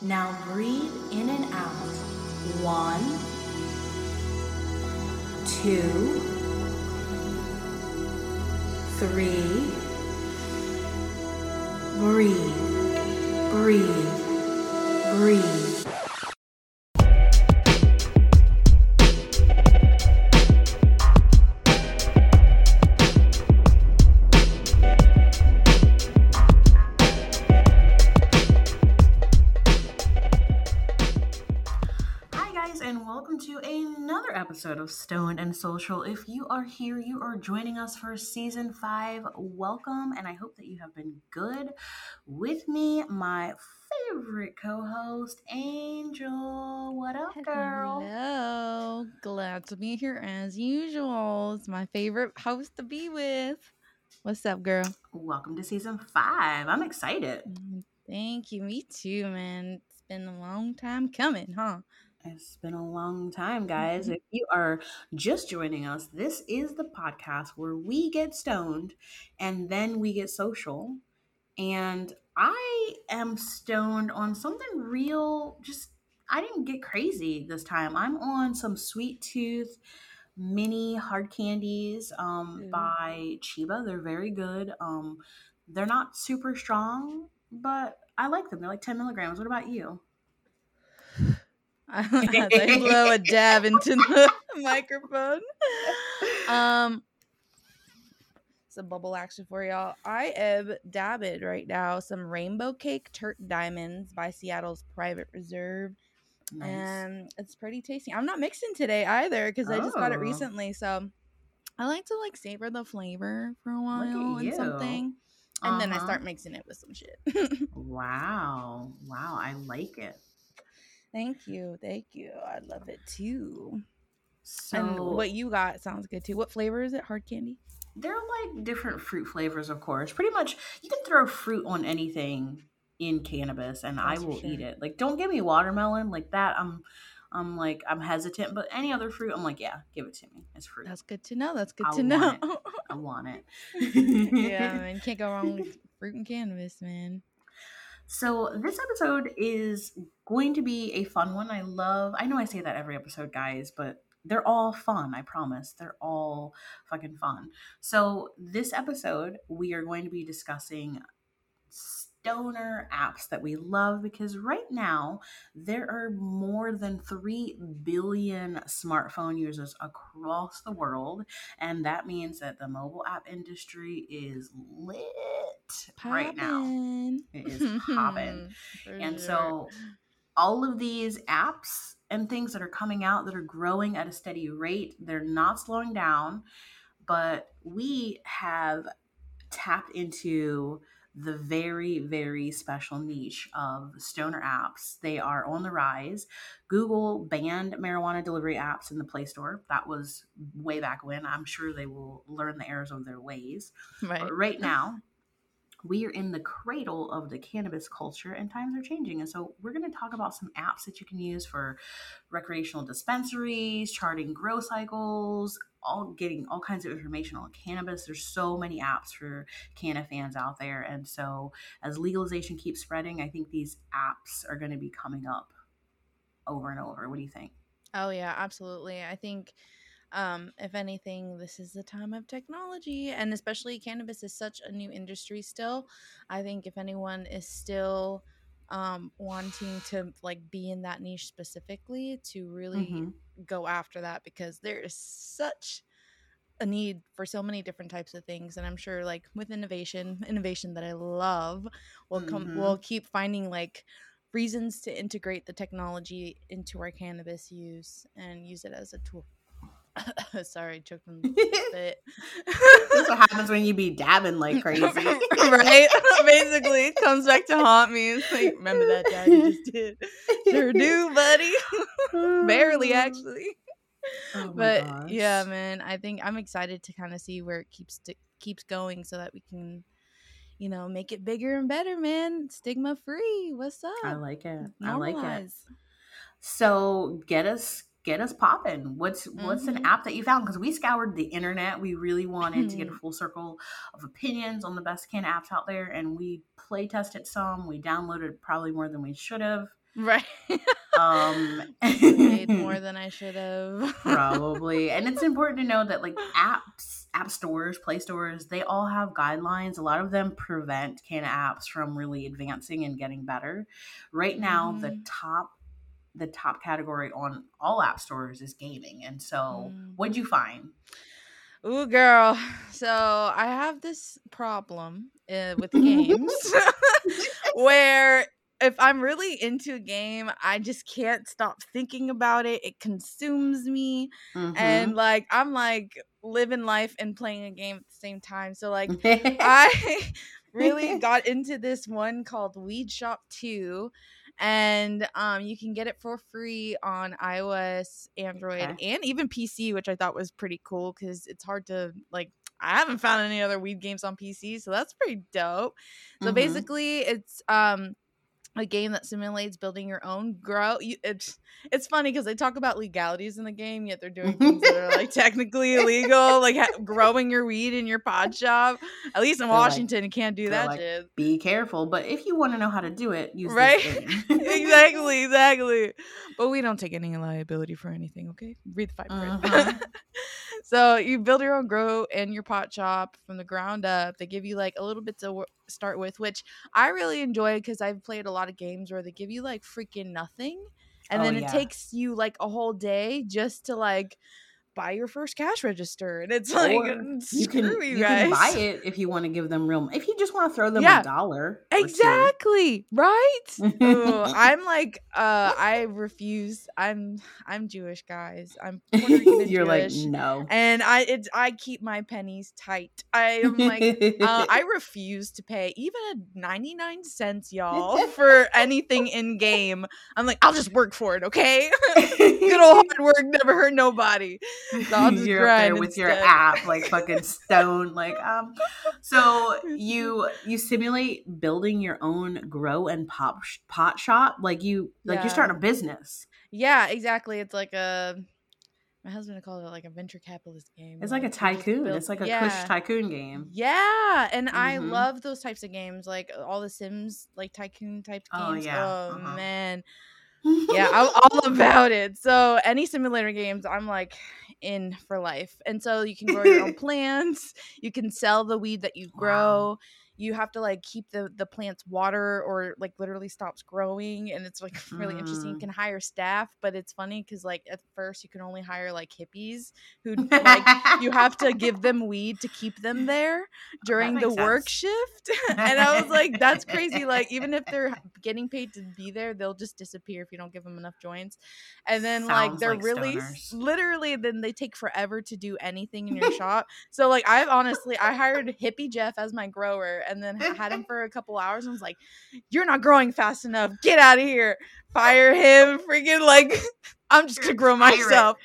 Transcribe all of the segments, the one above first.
Now breathe in and out. One, two, three. Breathe, breathe, breathe. Of Stone and Social. If you are here, you are joining us for season five. Welcome, and I hope that you have been good. With me, my favorite co host, Angel. What up, girl? Hello. Glad to be here as usual. It's my favorite host to be with. What's up, girl? Welcome to season five. I'm excited. Mm, Thank you. Me too, man. It's been a long time coming, huh? It's been a long time, guys. If you are just joining us, this is the podcast where we get stoned and then we get social. And I am stoned on something real. Just, I didn't get crazy this time. I'm on some Sweet Tooth mini hard candies um, Ooh. by Chiba. They're very good. Um, they're not super strong, but I like them. They're like 10 milligrams. What about you? I blow a dab into the microphone. Um, some bubble action for y'all. I am dabbing right now some rainbow cake tart diamonds by Seattle's Private Reserve. Nice. and it's pretty tasty. I'm not mixing today either because I just got it Oh. recently. So I like to like savor the flavor for a while and you. something, and then I Uh-huh. start mixing it with some shit. Wow. Wow. I like it. Thank you, thank you. I love it too. So and what you got sounds good too. What flavor is it? Hard candy. they're like different fruit flavors, of course. Pretty much you can throw fruit on anything in cannabis and I That's for will eat it. Like don't give me watermelon like that. I'm I'm like I'm hesitant, but any other fruit, I'm like, yeah, give it to me. It's fruit. That's good to know. That's good I to know. I want it. yeah, man, can't go wrong with fruit and cannabis, man. So this episode is going to be a fun one. I love I know I say that every episode, guys, but they're all fun, I promise. They're all fucking fun. So this episode we are going to be discussing stoner apps that we love because right now there are more than 3 billion smartphone users across the world and that means that the mobile app industry is lit right now. It is poppin'. For And sure. so all of these apps and things that are coming out that are growing at a steady rate, they're not slowing down, but we have tapped into the very, very special niche of stoner apps. They are on the rise. Google banned marijuana delivery apps in the Play Store. That was way back when. I'm sure they will learn the errors of their ways. right. But right now, we are in the cradle of the cannabis culture and times are changing. And so we're going to talk about some apps that you can use for recreational dispensaries, charting grow cycles, all getting all kinds of information on cannabis. There's so many apps for canna fans out there. And so as legalization keeps spreading, I think these apps are going to be coming up over and over. What do you think? Oh yeah, absolutely. I think um if anything this is the time of technology and especially cannabis is such a new industry still. I think if anyone is still um wanting to like be in that niche specifically to really Mhm. go after that because there is such a need for so many different types of things and i'm sure like with innovation innovation that i love will come Mhm. we'll keep finding like reasons to integrate the technology into our cannabis use and use it as a tool sorry choked on the spit That's what happens when you be dabbing like crazy. right? Basically it comes back to haunt me. It's like remember that dab you just did? Sure do buddy. Barely actually. Oh but yeah man i think i'm excited to kind of see where it keeps st- keeps going so that we can you know make it bigger and better man. Stigma free what's up? I like it. I like it. So get us get us popping. What's what's an Mhm. app that you found? Because we scoured the internet. We really wanted to get a full circle of opinions on the best can apps out there, and we play tested some. We downloaded probably more than we should have. Right. Um, Paid more than I should have. probably, and it's important to know that like apps, app stores, play stores, they all have guidelines. A lot of them prevent can apps from really advancing and getting better. Right now, the Mhm. top the top category on all app stores is gaming. And so, Mm. what'd you find? Ooh, girl. So I have this problem uh, with games where if I'm really into a game, I just can't stop thinking about it. It consumes me. Mhm. And like, I'm like living life and playing a game at the same time. So, like, I really got into this one called Weed Shop 2 and um you can get it for free on iOS, Android, Okay. and even PC, which I thought was pretty cool cuz it's hard to like I haven't found any other weed games on PC, so that's pretty dope. So Mhm. basically it's um a game that simulates building your own grow. You, it's it's funny because they talk about legalities in the game, yet they're doing things that are like technically illegal, like ha- growing your weed in your pod shop. At least in They're like- Washington, you can't do that like, shit. Be careful, but if you want to know how to do it, use Right? this game. exactly, exactly. But we don't take any liability for anything, okay? Read the fine print. Uh-huh. so you build your own grow and your pot shop from the ground up. They give you like a little bit wor- start with, which I really enjoy because I've played a lot of games where they give you like freaking nothing, and Oh, then it yeah. takes you like a whole day just to like buy your first cash register, and it's like Or screw you can you, you guys. can buy it if you want to give them real. Money. If you just want to throw them Yeah. a dollar. Exactly, right? Ooh, I'm like, uh, I refuse. I'm, I'm Jewish, guys. I'm Puerto Rican and You're like no. and I, it's, I keep my pennies tight. I am like, uh, I refuse to pay even a 99 cents, y'all, for anything in game. I'm like, I'll just work for it, okay? Good old hard work never hurt nobody. I'll just You're up there grind with your app, like fucking stone. Like um, so you you simulate building your own grow and pop sh- pot shop. Like you like Yeah. you're starting a business. Yeah, exactly. It's like a. My husband called it like a venture capitalist game. It's like a tycoon. build- It's like a yeah. Kush tycoon game. Yeah, and I Mhm. love those types of games, like all the Sims, like tycoon type Oh, games. yeah, Oh uh-huh. man, yeah, I'm all about it. So any simulator games, I'm like in for life. And so you can grow your own plants. You can sell the weed that you Wow. You have to like keep the the plants water or like literally stops growing, and it's like really interesting. You Mm. can hire staff, but it's funny because like at first you can only hire like hippies who like you have to give them weed to keep them there during the makes work shift. and I was like, that's crazy. Like, even if they're getting paid to be there, they'll just disappear if you don't give them enough joints. And then, like, they're like really stoners. literally, then they take forever to do anything in your shop. So, like, I've honestly, I hired Hippie Jeff as my grower and then had him for a couple hours and was like, you're not growing fast enough. Get out of here. Fire him. Freaking, like, I'm just You're to grow myself.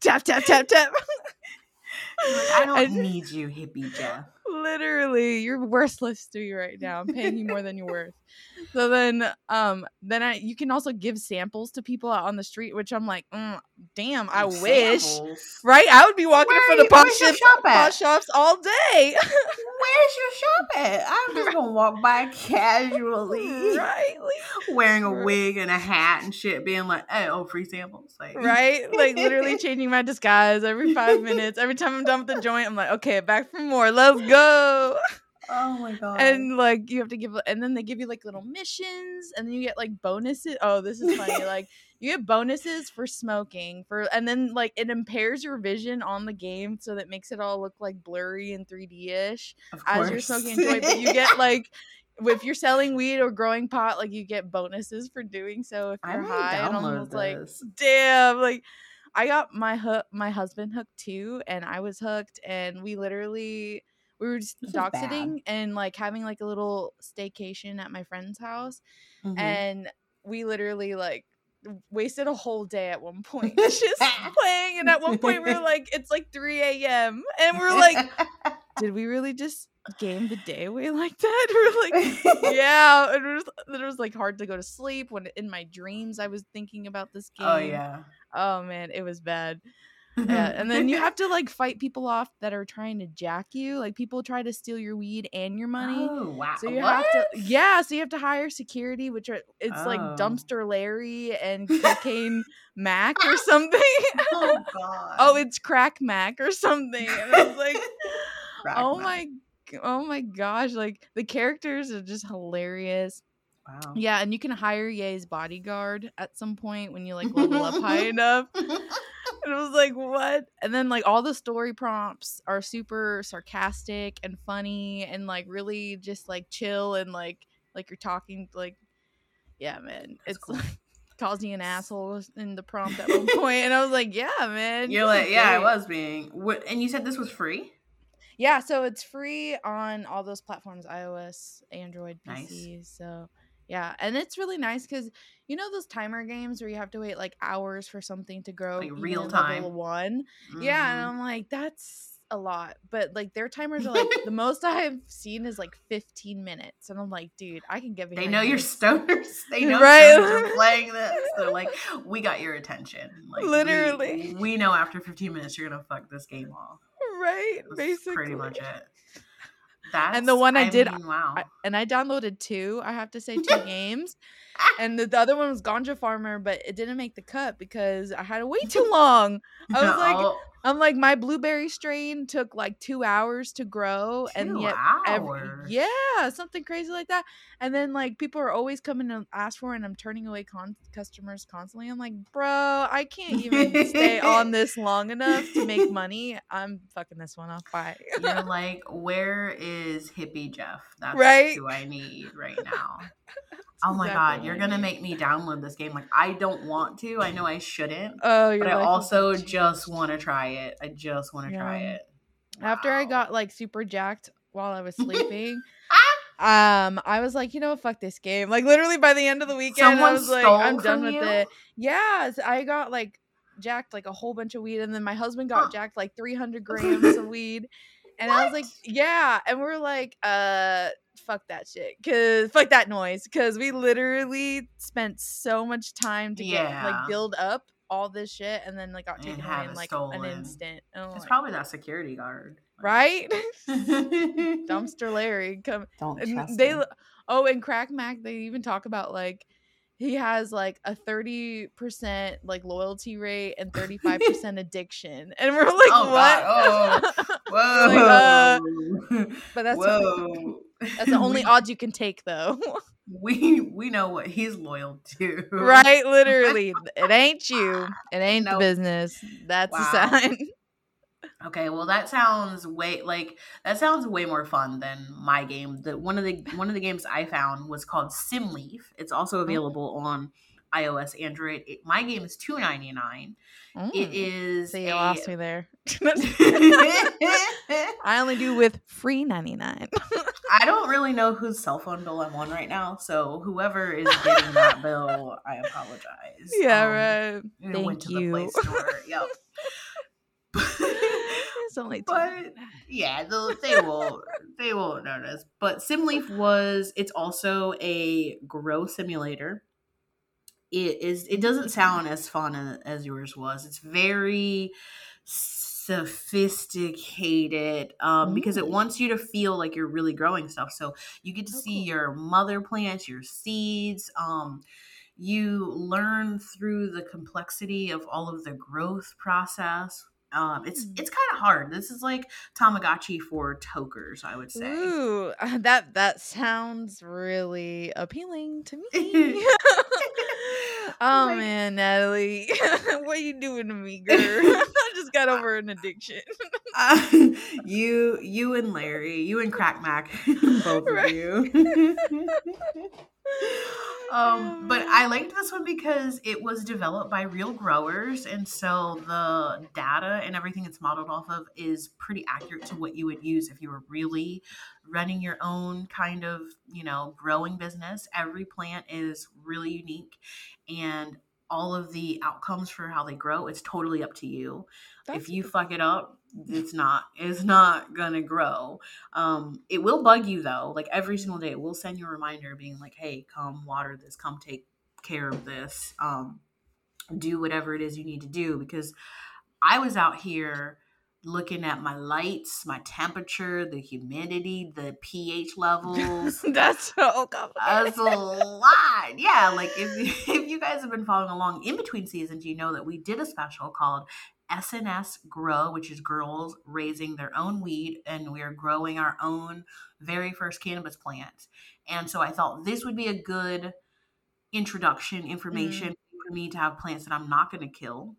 Tap, tap, tap, tap. Like, I don't need you, hippie Jeff. literally you're worthless to me right now i'm paying you more than you're worth so then um then i you can also give samples to people out on the street which i'm like mm, damn i wish Samples? right i would be walking Where for the where's shop, at? shops all day Where's your shop at? I'm just gonna walk by casually, right wearing a wig and a hat and shit, being like, "Hey, oh, free samples!" Like, right like literally changing my disguise every five minutes every time i'm done with the joint i'm like okay back for more let's go Oh my god. and like you have to give and then they give you like little missions and then you get like bonuses. Oh this is funny like you get bonuses for smoking for and then like it impairs your vision on the game so that makes it all look like blurry and 3d-ish as you're smoking joint but you get like if you're selling weed or growing pot like you get bonuses for doing so if you're high and almost like damn like i got my hook my husband hooked too and i was hooked and we literally we were just This dog sitting and like having like a little staycation at my friend's house Mhm. and we literally like wasted a whole day at one point just playing and at one point we were like it's like 3 a.m and we're like did we really just game the day away like that we're like yeah it was it was like hard to go to sleep when in my dreams i was thinking about this game oh yeah. oh man it was bad Yeah, and then you have to like fight people off that are trying to jack you. Like people try to steal your weed and your money. Oh wow! So you what? have to yeah, so you have to hire security, which are it's like Oh. dumpster Larry and cocaine Mac or something. Oh, oh god! oh, it's crack Mac or something. And I was like, Crack oh Mac. my oh my gosh, like the characters are just hilarious. Wow. Yeah, and you can hire Ye's bodyguard at some point when you like level up high enough. And it was like, what? And then like all the story prompts are super sarcastic and funny and like really just like chill and like like you're talking like yeah, man. That's it's cool. like calls you an asshole in the prompt at one point, and I was like, yeah, man. You're like, yeah, I was being. What? And you said this was free. Yeah, so it's free on all those platforms iOS, Android, Nice. PC. So, yeah. And it's really nice because you know those timer games where you have to wait like hours for something to grow? Like real time. one? Yeah. And Mhm. I'm like, that's a lot. But like their timers are like, the most I've seen is like 15 minutes. And I'm like, dude, I can get They know you're stoners. They know Right. stoners are playing this. They're like, we got your attention. Like, we- Literally. we, know after 15 minutes you're gonna fuck this game off. Right. That's Basically. pretty much it. That's And the one I did- mean, wow. I, and I downloaded two. I have to say two games, and the, the other one was Ganja Farmer, but it didn't make the cut because I had to wait too long. I was like, Oh, I'm like, my blueberry strain took like two hours to grow, and two yet every, yeah, something crazy like that. And then like people are always coming to ask for, it, and I'm turning away con- customers constantly. I'm like, bro, I can't even stay on this long enough to make money. I'm fucking this one off. Bye. You're like, where is hippie Jeff? That's Right? who I need right now. Oh my exactly god, you're gonna make me download this game. Like I don't want to. I know I shouldn't. Oh, you're but I also just want to try it. I just want to try Yeah. it. after I got like super jacked while I was sleeping. Ah! um, I was like, you know, fuck this game. Like literally by the end of the weekend, I was like, I'm done with you? it. Yes, I got like jacked like a whole bunch of weed, and then my husband got Huh. jacked like 300 grams of weed, and I was like, yeah, and we're like, uh, fuck that shit, cause fuck that noise, cause we literally spent so much time to get like build up all this shit, and then like got taken have away in it like an instant. And I'm It's like, probably that security guard. right? Dumpster. Dumpster Larry come Don't and trust they him. oh and crack mac they even talk about like he has like a 30% like loyalty rate and 35% addiction and we're like Oh, what God. Whoa. Like, uh, but that's Whoa. That's the only we, odds you can take though we we know what he's loyal to. right literally it ain't you it ain't Nope. the business that's Wow. a sign Okay, well that sounds way like that sounds way more fun than my game. The one of the one of the games I found was called Simleaf. It's also available on iOS, Android. It, my game is two ninety nine. It Mm. is See, you a- lost me there. I only do with free 99. I don't really know whose cell phone bill I'm on right now, so whoever is getting that bill, I apologize. yeah, Um, right. it Thank went to the Play you. Store. Yep. It's only But- two. yeah, they'll, they will they won't notice. But Simleaf was it's also a grow simulator. It is it doesn't sound as fun as yours was. It's very sophisticated um, because it wants you to feel like you're really growing stuff. So you get to Oh, see your mother plants, your seeds. Um, you learn through the complexity of all of the growth process. Um, it's Hmm. it's kind of hard. This is like Tamagotchi for tokers, I would say. Ooh, that that sounds really appealing to me. oh man, Natalie, what are you doing to me, girl? Just got over an addiction. Uh, you you and Larry, you and Crack Mac, both of you. um, but I liked this one because it was developed by real growers, and so the data and everything it's modeled off of is pretty accurate to what you would use if you were really running your own kind of you know growing business. Every plant is really unique, and all of the outcomes for how they grow, it's totally up to you. If you fuck it up it's not it's not gonna grow. Um it will bug you though. Like every single day it will send you a reminder being like hey come water this come take care of this um do whatever it is you need to do. Because I was out here looking at my lights, my temperature, the humidity, the pH levels. That's so complicated. That's a lot. Yeah, like if if you guys have been following along in between seasons, you know that we did a special called SNS Grow, which is girls raising their own weed, and we are growing our own very first cannabis plant. And so I thought this would be a good introduction information mm. for me to have plants that I'm not going to kill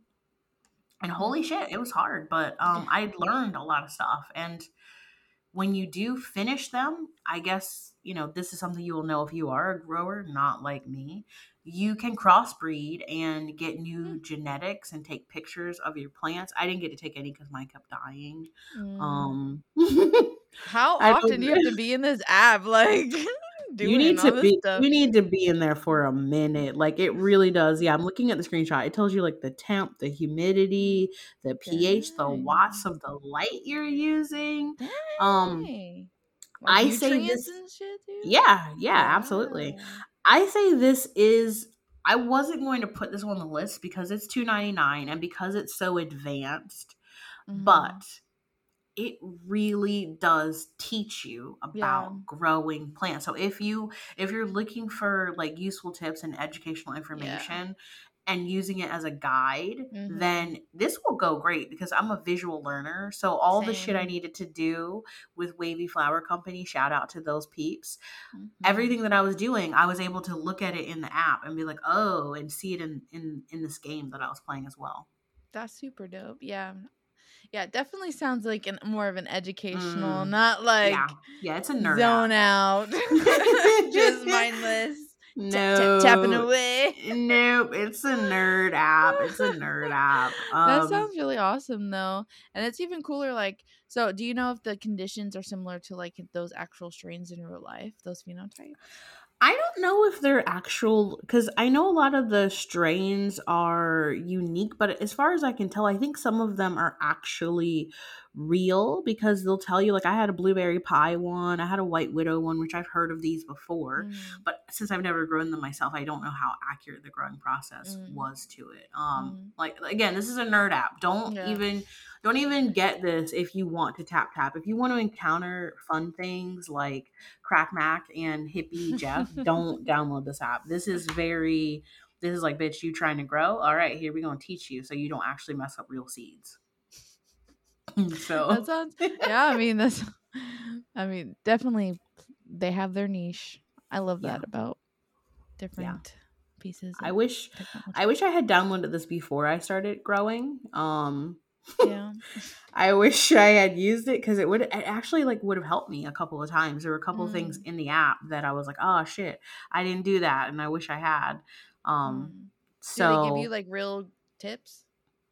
and holy shit it was hard but um i learned a lot of stuff and when you do finish them i guess you know this is something you will know if you are a grower not like me you can crossbreed and get new mm. genetics and take pictures of your plants i didn't get to take any because mine kept dying mm. um how often do you have to be in this app like you need to be stuff. you need to be in there for a minute like it really does yeah i'm looking at the screenshot it tells you like the temp the humidity the ph the watts of the light you're using Dang. um like i say this shit, yeah yeah wow. absolutely i say this is i wasn't going to put this on the list because it's 299 and because it's so advanced mm-hmm. but it really does teach you about yeah. growing plants. So if you if you're looking for like useful tips and educational information yeah. and using it as a guide, mm-hmm. then this will go great because I'm a visual learner. So all Same. the shit I needed to do with Wavy Flower Company, shout out to those peeps. Mm-hmm. Everything that I was doing, I was able to look at it in the app and be like, "Oh," and see it in in in this game that I was playing as well. That's super dope. Yeah. Yeah, it definitely sounds like an more of an educational, mm. not like yeah, yeah, it's a nerd zone out, just mindless. No, tapping away. nope, it's a nerd app. It's a nerd app. Um, that sounds really awesome, though, and it's even cooler. Like, so do you know if the conditions are similar to like those actual strains in real life, those phenotypes? I don't know if they're actual because I know a lot of the strains are unique, but as far as I can tell, I think some of them are actually real because they'll tell you like I had a blueberry pie one, I had a white widow one, which I've heard of these before, mm. but since I've never grown them myself, I don't know how accurate the growing process mm. was to it. Um, mm. like again, this is a nerd app. Don't yeah. even don't even get this if you want to tap tap. If you want to encounter fun things like Crack Mac and Hippie Jeff, don't download this app. This is very this is like bitch you trying to grow all right here we gonna teach you so you don't actually mess up real seeds so that sounds yeah i mean that's i mean definitely they have their niche i love that yeah. about different yeah. pieces i wish technology. i wish i had downloaded this before i started growing um yeah i wish i had used it because it would it actually like would have helped me a couple of times there were a couple mm. of things in the app that i was like oh shit i didn't do that and i wish i had um mm. so do they give you like real tips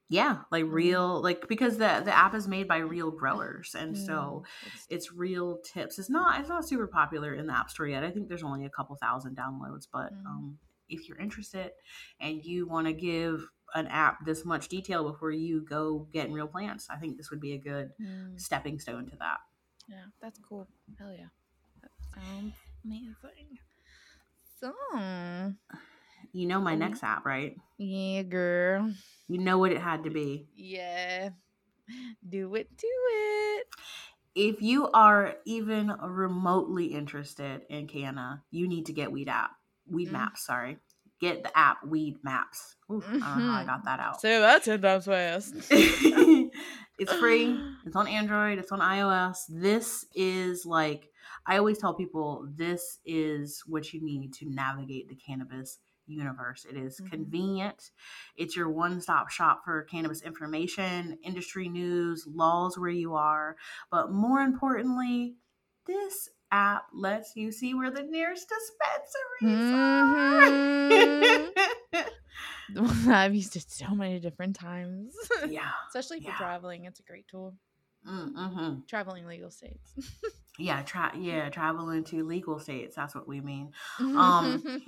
yeah like mm-hmm. real like because the the app is made by real growers and mm. so it's real tips it's not it's not super popular in the app store yet i think there's only a couple thousand downloads but mm. um if you're interested and you want to give an app this much detail before you go getting real plants i think this would be a good mm. stepping stone to that yeah that's cool hell yeah that sounds amazing so you know my next app, right? Yeah, girl. You know what it had to be. Yeah. Do it, do it. If you are even remotely interested in Canna, you need to get Weed app. Weed mm. Maps, sorry. Get the app Weedmaps. Ooh, mm-hmm. I don't know how I got that out. Say that ten times fast. it's free. It's on Android. It's on iOS. This is like I always tell people this is what you need to navigate the cannabis universe. It is mm-hmm. convenient. It's your one stop shop for cannabis information, industry news, laws where you are. But more importantly, this app lets you see where the nearest dispensaries mm-hmm. are. I've used it so many different times. Yeah. Especially for yeah. traveling. It's a great tool. Mm-hmm. Traveling legal states. yeah, tra- yeah, traveling to legal states. That's what we mean. Um,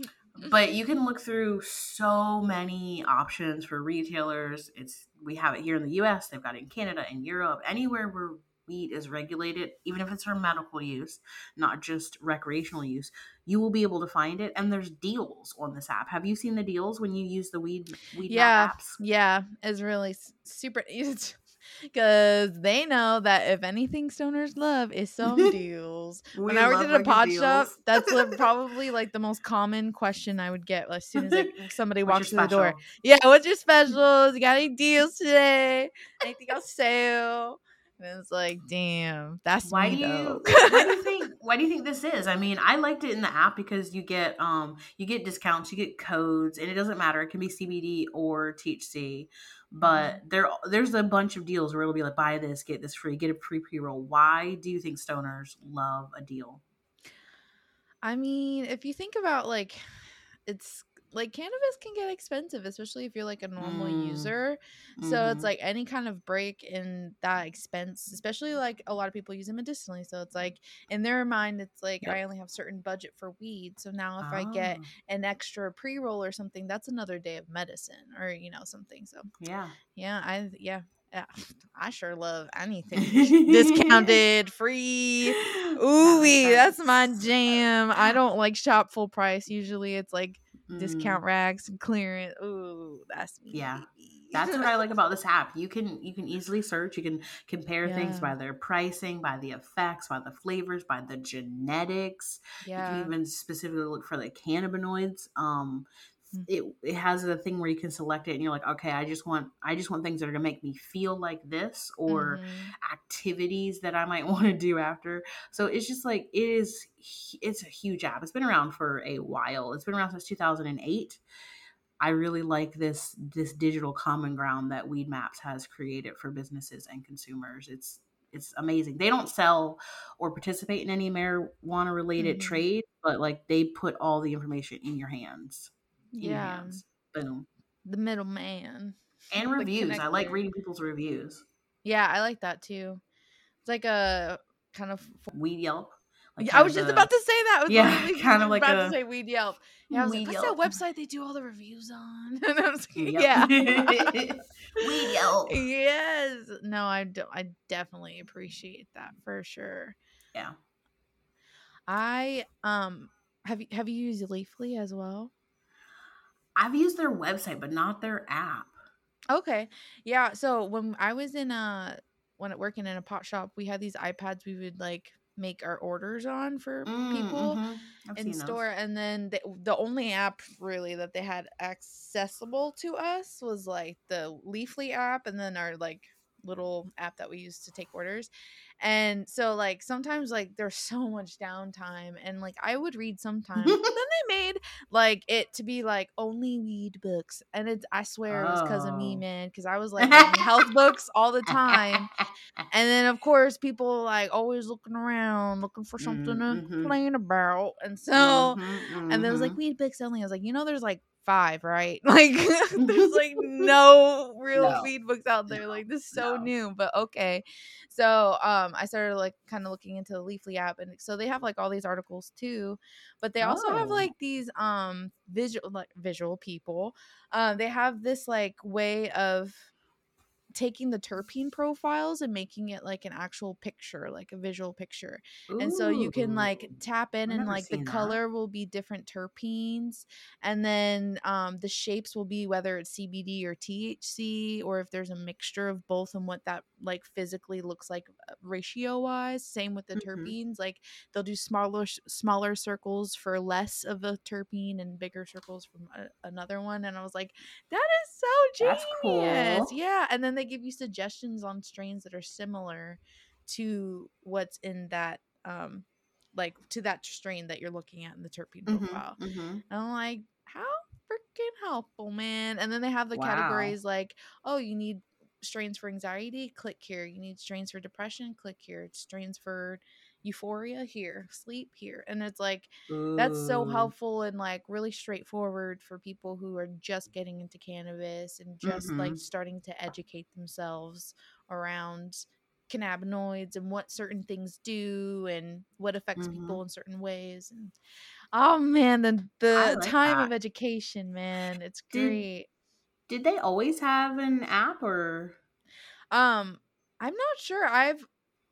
but you can look through so many options for retailers. It's we have it here in the US, they've got it in Canada and Europe, anywhere where weed is regulated, even if it's for medical use, not just recreational use, you will be able to find it. And there's deals on this app. Have you seen the deals when you use the weed weed yeah, apps? Yeah, it's really super. because they know that if anything stoners love is some deals. when I worked at a pot shop, that's probably like the most common question I would get as soon as like, somebody walks through the door. Yeah, what's your specials? You got any deals today? Anything on sale? And it's like, damn, that's why me, do you why do you think why do you think this is? I mean, I liked it in the app because you get um you get discounts, you get codes, and it doesn't matter. It can be CBD or THC. But mm-hmm. there there's a bunch of deals where it'll be like buy this, get this free, get a pre pre roll. Why do you think stoners love a deal? I mean, if you think about like it's like cannabis can get expensive, especially if you're like a normal mm. user. So mm-hmm. it's like any kind of break in that expense, especially like a lot of people use it medicinally. So it's like in their mind, it's like yep. I only have certain budget for weed. So now if oh. I get ah. an extra pre roll or something, that's another day of medicine or you know something. So yeah, yeah, I yeah. Yeah, I sure love anything discounted, free. Ooh, that's my jam. I don't like shop full price. Usually, it's like mm. discount rags and clearance. Ooh, that's me. Yeah. That's what I like about this app. You can you can easily search. You can compare yeah. things by their pricing, by the effects, by the flavors, by the genetics. Yeah. You can even specifically look for the cannabinoids. Um, Mm. It it has a thing where you can select it and you're like okay i just want i just want things that are going to make me feel like this or mm-hmm. activities that i might want to do after. So it's just like it is it's a huge app. It's been around for a while. It's been around since 2008 i really like this this digital common ground that Weedmaps has created for businesses and consumers. It's it's amazing. They don't sell or participate in any marijuana related mm-hmm. trade, but like they put all the information in your hands yeah. Hands. Boom. The middleman. And reviews. I like reading people's reviews. Yeah, I like that too. It's like a kind of weed Yelp. Like I was just a, about to say that. yeah, kind of like about a, to say Weed Yelp. Yeah, I was like, what's that website they do all the reviews on? and I was like, yeah, Weed Yelp. Yes. No, I don't. I definitely appreciate that for sure. Yeah. I um have you have you used Leafly as well? I've used their website, but not their app. Okay. Yeah. So when I was in a when working in a pot shop, we had these iPads we would like make our orders on for mm, people mm-hmm. in store those. and then the, the only app really that they had accessible to us was like the leafly app and then our like little app that we use to take orders and so like sometimes like there's so much downtime and like I would read sometimes. but then they made like it to be like only weed books. And it's I swear oh. it was because of me, oh. man. Because I was like health books all the time. And then of course people like always looking around, looking for something mm-hmm. to complain about. And so mm-hmm, and there was like mm-hmm. weed books only. I was like, you know, there's like five, right? Like there's like no real no. weed books out there. Like this is so no. new, but okay. So um I started like kind of looking into the Leafly app and so they have like all these articles too, but they also oh. have like these um visual like visual people. Um they have this like way of taking the terpene profiles and making it like an actual picture, like a visual picture. Ooh. And so you can like tap in I've and like the that. color will be different terpenes and then um the shapes will be whether it's CBD or THC or if there's a mixture of both and what that like physically looks like uh, ratio wise. Same with the mm-hmm. terpenes. Like they'll do smaller smaller circles for less of a terpene and bigger circles from a, another one and I was like that is so genius. Cool. Yeah, and then they give you suggestions on strains that are similar to what's in that um like to that strain that you're looking at in the terpene mm-hmm, profile. Mm-hmm. And I'm like, how freaking helpful, man. And then they have the wow. categories like, oh, you need strains for anxiety, click here. You need strains for depression, click here. Strains for euphoria here, sleep here. And it's like that's so helpful and like really straightforward for people who are just getting into cannabis and just mm-hmm. like starting to educate themselves around cannabinoids and what certain things do and what affects mm-hmm. people in certain ways and oh man the the like time that. of education man it's did, great did they always have an app or um i'm not sure i've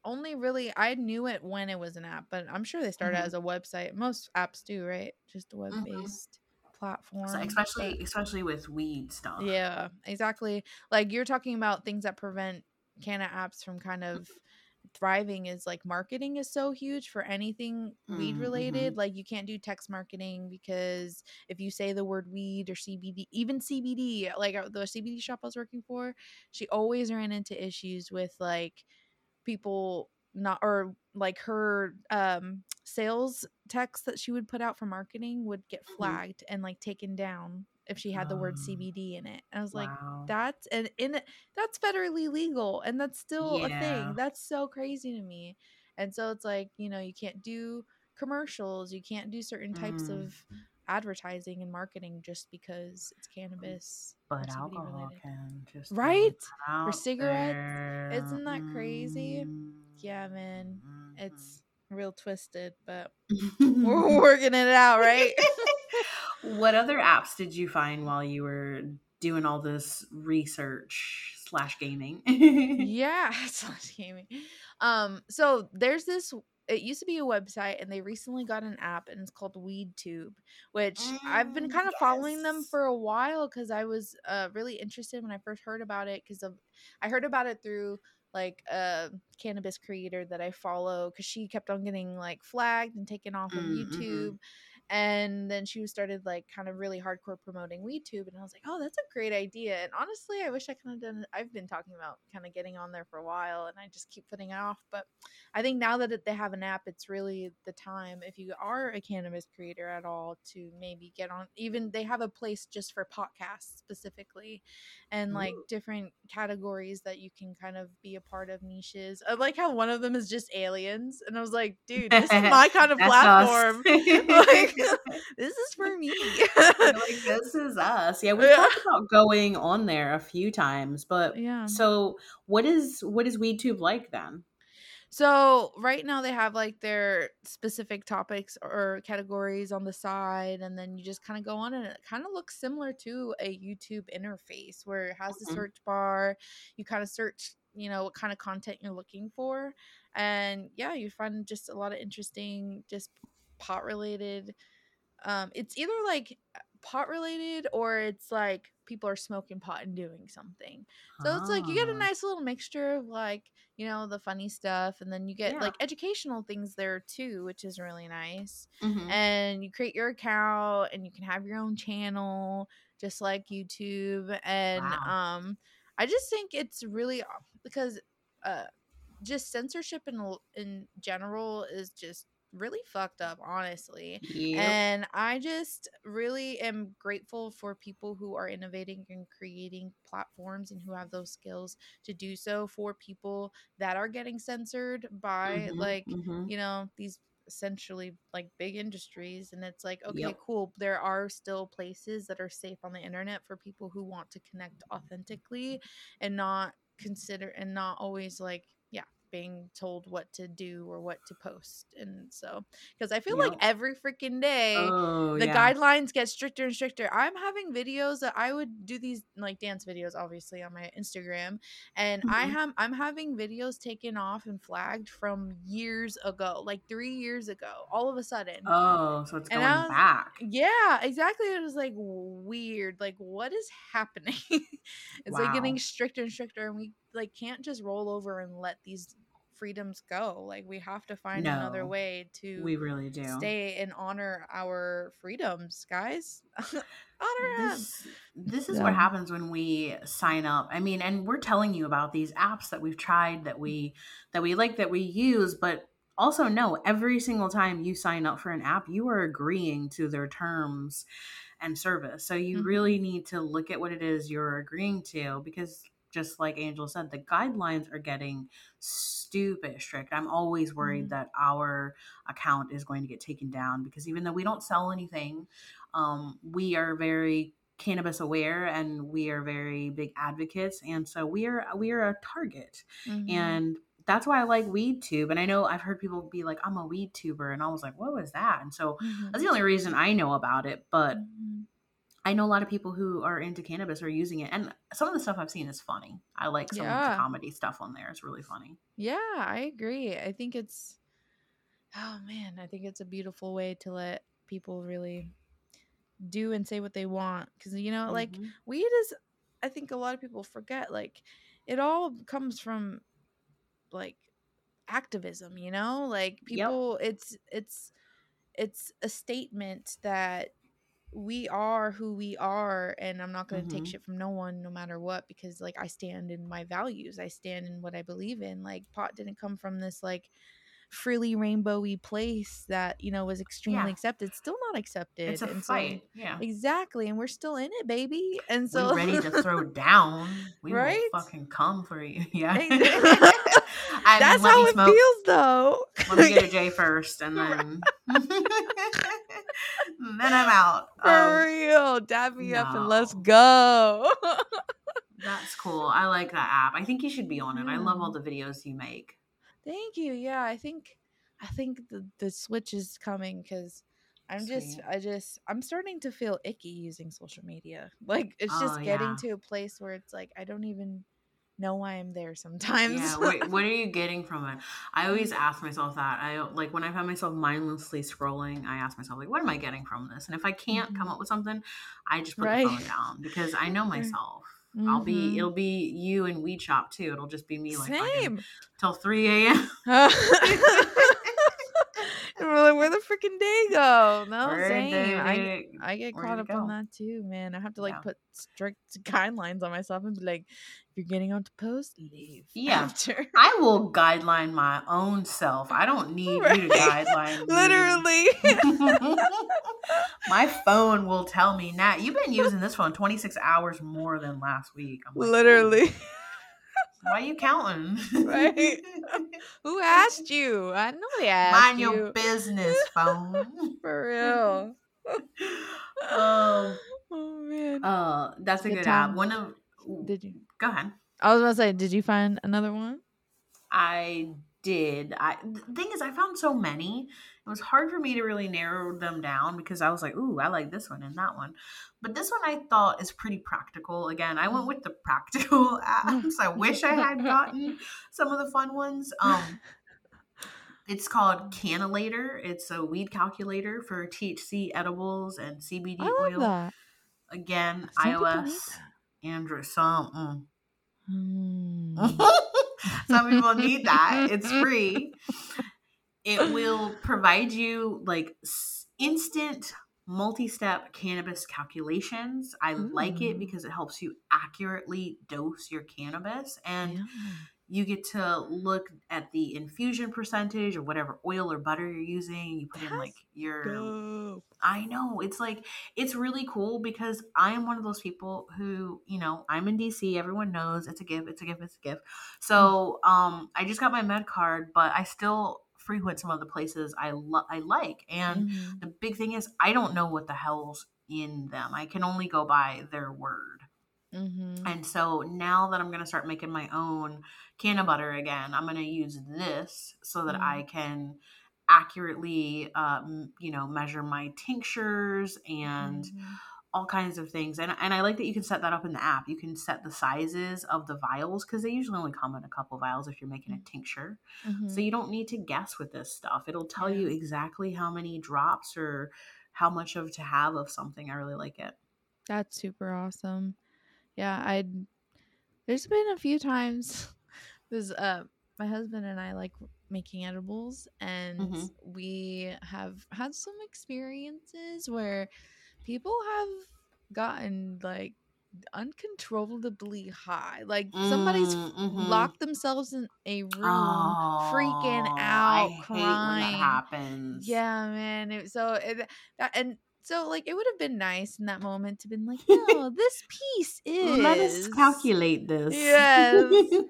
only really I knew it when it was an app, but I'm sure they started Mhm. as a website. Most apps do, right? Just a web based platform. So but- especially especially with weed stuff. yeah, exactly. Like you're talking about things that prevent Canna apps from kind of thriving is like marketing is so huge for anything weed Mm, related. Like you can't do text marketing because if you say the word weed or CBD, even CBD, like uh, the CBD shop I was working for, she always ran into issues with like people not or like her um sales text that she would put out for marketing would get Mhm. flagged and like taken down if she had the word Ah, CBD in it. And I was like, that's and in it that's federally legal and that's still a thing. That's so crazy to me. And so it's like, you know, you can't do commercials, you can't do certain types Mm. of advertising and marketing just because it's cannabis but alcohol related. can just Right? For For cigarettes? Isn't that crazy? Yeah, man. Mm-hmm. It's real twisted, but Mm. we're working it out, right? what other apps did you find while you were doing all this research slash gaming? yeah, slash gaming. Um, so there's this. It used to be a website, and they recently got an app, and it's called WeedTube, which I've been Mm, kind of following them for a while because I was uh, really interested when I first heard about it. Because I heard about it through like a cannabis creator that I follow because she kept on getting like flagged and taken off of Mm, mhm. YouTube. And then she started like kind of really hardcore promoting WeedTube, and I was like, "Oh, that's a great idea." And honestly, I wish I could have done. it. I've been talking about kind of getting on there for a while, and I just keep putting it off. But I think now that they have an app, it's really the time if you are a cannabis creator at all to maybe get on. Even they have a place just for podcasts specifically, and like Ooh. different categories that you can kind of be a part of niches. I like how one of them is just aliens, and I was like, dude, this is my kind of platform. like, this is for me. Like this is us. Yeah, we Yeah. talked about going on there a few times, but yeah. so what is what is WeedTube like then? So right now they have like their specific topics or categories on the side, and then you just kind of go on, and it kind of looks similar to a YouTube interface where it has the Mhm. search bar. You kind of search, you know, what kind of content you're looking for, and yeah, you find just a lot of interesting, just pot related. Um, it's either like pot related or it's like people are smoking pot and doing something. So it's like you get a Ah, nice little mixture of like, you know, the funny stuff and then you get Yeah. like educational things there too, which is really nice. mhm. And you create your account and you can have your own channel just like YouTube and Wow. um I just think it's really because uh just censorship in in general is just really fucked up honestly. Yep. And I just really am grateful for people who are innovating and creating platforms and who have those skills to do so for people that are getting censored by Mhm, like, mhm. you know, these essentially like big industries and it's like okay Yep. cool there are still places that are safe on the internet for people who want to connect authentically and not consider and not always like being told what to do or what to post and so because i feel like every freaking day Oh the yeah. guidelines get stricter and stricter. I'm having videos that I would do these like dance videos obviously on my Instagram and I Mhm. have I'm having videos taken off and flagged from years ago, like 3 years ago, all of a sudden. Oh, so it's going was- back. Yeah, exactly. It was like weird. Like what is happening? it's like getting stricter and stricter and we like can't just roll over and let these freedoms go. Like we have to find another way to We really do. stay and honor our freedoms, guys. honor them. This this is So- what happens when we sign up. I mean, and we're telling you about these apps that we've tried that we that we like that we use, but also no, every single time you sign up for an app, you are agreeing to their terms and service. So you Mhm. really need to look at what it is you're agreeing to because just like Angel said, the guidelines are getting stupid strict. I'm always worried Mhm. that our account is going to get taken down because even though we don't sell anything, um, we are very cannabis aware and we are very big advocates and so we are we are a target Mhm. and that's why I like weed tube and I know I've heard people be like I'm a weed tuber and I was like what was that and so Mhm. that's the only reason I know about it but Mhm. I know a lot of people who are into cannabis are using it, and some of the stuff I've seen is funny. I like some of the comedy stuff on there; it's really funny. Yeah, I agree. I think it's oh man, I think it's a beautiful way to let people really do and say what they want cuz you know, like Mhm. weed is I think a lot of people forget like it all comes from like activism, you know? Like Yep. people it's it's it's a statement that we are who we are and I'm not going to take Mhm. shit from no one no matter what because like I stand in my values. I stand in what I believe in. Like pot didn't come from this like frilly rainbowy place that, you know, was extremely Yeah. accepted. Still not accepted. It's a and fight. so yeah, exactly and we're still in it, baby. And so we're ready to throw down. We Right? will fucking come for you. Yeah, And That's how it smoke. feels though. Let me get a J first, and then then I'm out. For Um, real. Dab me up and let's go. that's cool. I like that app. I think you should be on it. I love all the videos you make. Thank you. Yeah, I think I think the the switch is coming because I'm just Sweet. I just I'm starting to feel icky using social media. Like it's Oh, just getting yeah. to a place where it's like I don't even know why I'm there sometimes. Yeah, what, what are you getting from it? I always ask myself that. I like when I find myself mindlessly scrolling, I ask myself like, what am I getting from this? And if I can't come Mhm. up with something, I just put Right. the phone down because I know myself. I'll be Mhm. it'll be you and weed shop too. It'll just be me like Same. till three a.m. like, where the freaking day go? No, Where same. I, I get where caught up on that too, man. I have to like Yeah. put strict guidelines on myself and be like, if you're getting on to post, leave. Yeah. After. I will guideline my own self. I don't need you to Right. guideline me. Literally. my phone will tell me, Nat, you've been using this phone 26 hours more than last week. I'm like, "Ooh, Literally. Why are you counting? Right. Who asked you? I nobody asked Mind you. your business, phone. For real. um, oh man. uh, that's a Good good app. One of, did you? go ahead. I was gonna say, did you find another one? I did. I the thing is, I found so many. It was hard for me to really narrow them down because I was like, "Ooh, I like this one and that one," but this one I thought is pretty practical. Again, I went with the practical apps. I wish I had gotten some of the fun ones. Um, it's called Canilator. It's a weed calculator for THC edibles and CBD I oil. that. Again, Some iOS, Android, some. mm. Mm. Some people need that. It's free. It will provide you like instant multi-step cannabis calculations. I like it because it helps you accurately dose your cannabis and Yeah. you get to look at the infusion percentage or whatever oil or butter you're using. You put in like your Dope. I know. It's like it's really cool because I am one of those people who, you know, I'm in DC. Everyone knows it's a gift, it's a gift, it's a gift. So, um, I just got my med card, but I still frequent some of the places I lo- I like. And Mhm. the big thing is I don't know what the hell's in them. I can only go by their word. Mhm. And so now that I'm going to start making my own cannabutter again, I'm going to use this so that Mhm. I can accurately, um, you know, measure my tinctures and Mhm. All kinds of things. And, and I like that you can set that up in the app. You can set the sizes of the vials because they usually only come in a couple vials if you're making a tincture. So Mhm. you don't need to guess with this stuff. It'll tell you exactly how many drops or how much of to have of something. I really like it. That's super awesome. Yeah, I there's been a few times because uh my husband and I like making edibles and Mhm. we have had some experiences where people have gotten like uncontrollably high. Like somebody's Mm, mhm. locked themselves in a room freaking Oh, out I crying. happens. Yeah, man. It, so it, that and so like it would have been nice in that moment to been like, no, this piece is. Let us calculate this. Yes.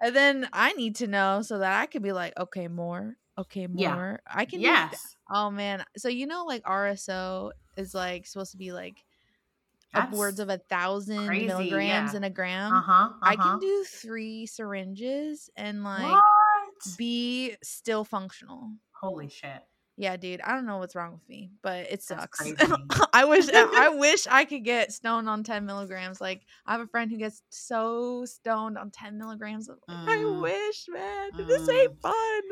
And then I need to know so that I could be like, okay, more, okay, Yeah. more. I can. yes. oh man. So you know, like RSO is like supposed to be like upwards of a thousand crazy, milligrams yeah. in a gram. Uh huh. I can do three syringes and like what? be still functional. Holy shit. Yeah, dude. I don't know what's wrong with me, but it sucks. I wish I wish I could get stoned on 10 milligrams. Like I have a friend who gets so stoned on 10 milligrams. Like, I Mm. wish, man. This ain't fun.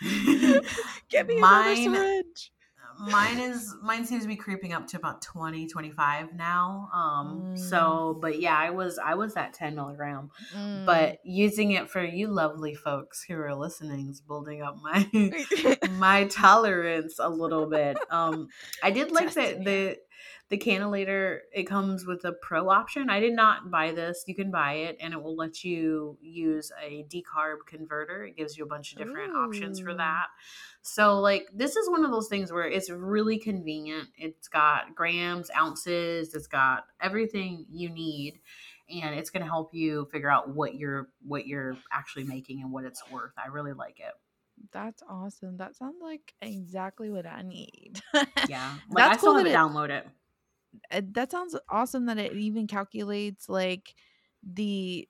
Give me Mine- another syringe. Mine is mine seems to be creeping up to about 20 25 now um Mm. so but yeah i was i was at 10 milligram Mm. but using it for you lovely folks who are listening is building up my my tolerance a little bit um i did like that the the cannilator it comes with a pro option. I did not buy this. You can buy it and it will let you use a decarb converter. It gives you a bunch of different options for that. So like this is one of those things where it's really convenient. It's got grams ounces it's got everything you need and it's going to help you figure out what you're what you're actually making and what it's worth. I really like it. That's awesome. That sounds like exactly what I need. yeah. Like That's still cool that to it- download it Eh, that sounds awesome that it even calculates like the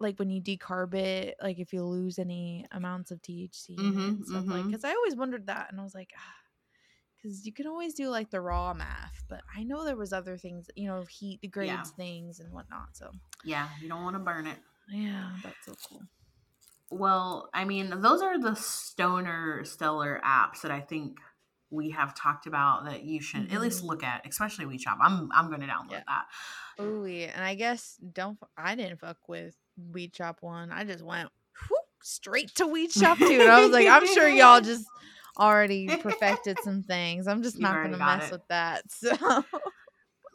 like when you decarb it like if you lose any amounts of thc it mm-hmm, and stuff like mhm. because i always wondered that and i was like ah. because you can always do like the raw math but i know there was other things you know heat degrades Yeah. things and whatnot so yeah you don't want to burn it yeah that's so cool Well, I mean, those are the stoner stellar apps that I think we have talked about that you should at least Mhm. look at, especially WeChat. I'm I'm going to download Yeah. that. Ooh, yeah and i guess don't I didn't fuck with weed shop one i just went whoop, straight to weed shop two and i was like i'm sure y'all just already perfected some things i'm just You've not gonna mess it. with that so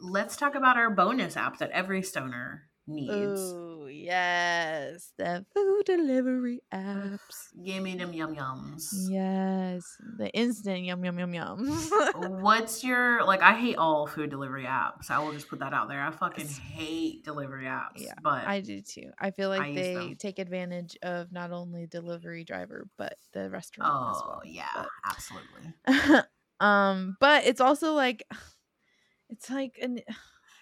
Let's talk about our bonus app that every stoner needs. oh yes the food delivery apps Give me them yum yums. yes the instant yum yum yum yum What's your like? I hate all food delivery apps. I will just put that out there. I fucking hate delivery apps. Yeah, but I do too. I feel like I they take advantage of not only delivery driver but the restaurant as oh well. yeah, but- absolutely. um but it's also like it's like an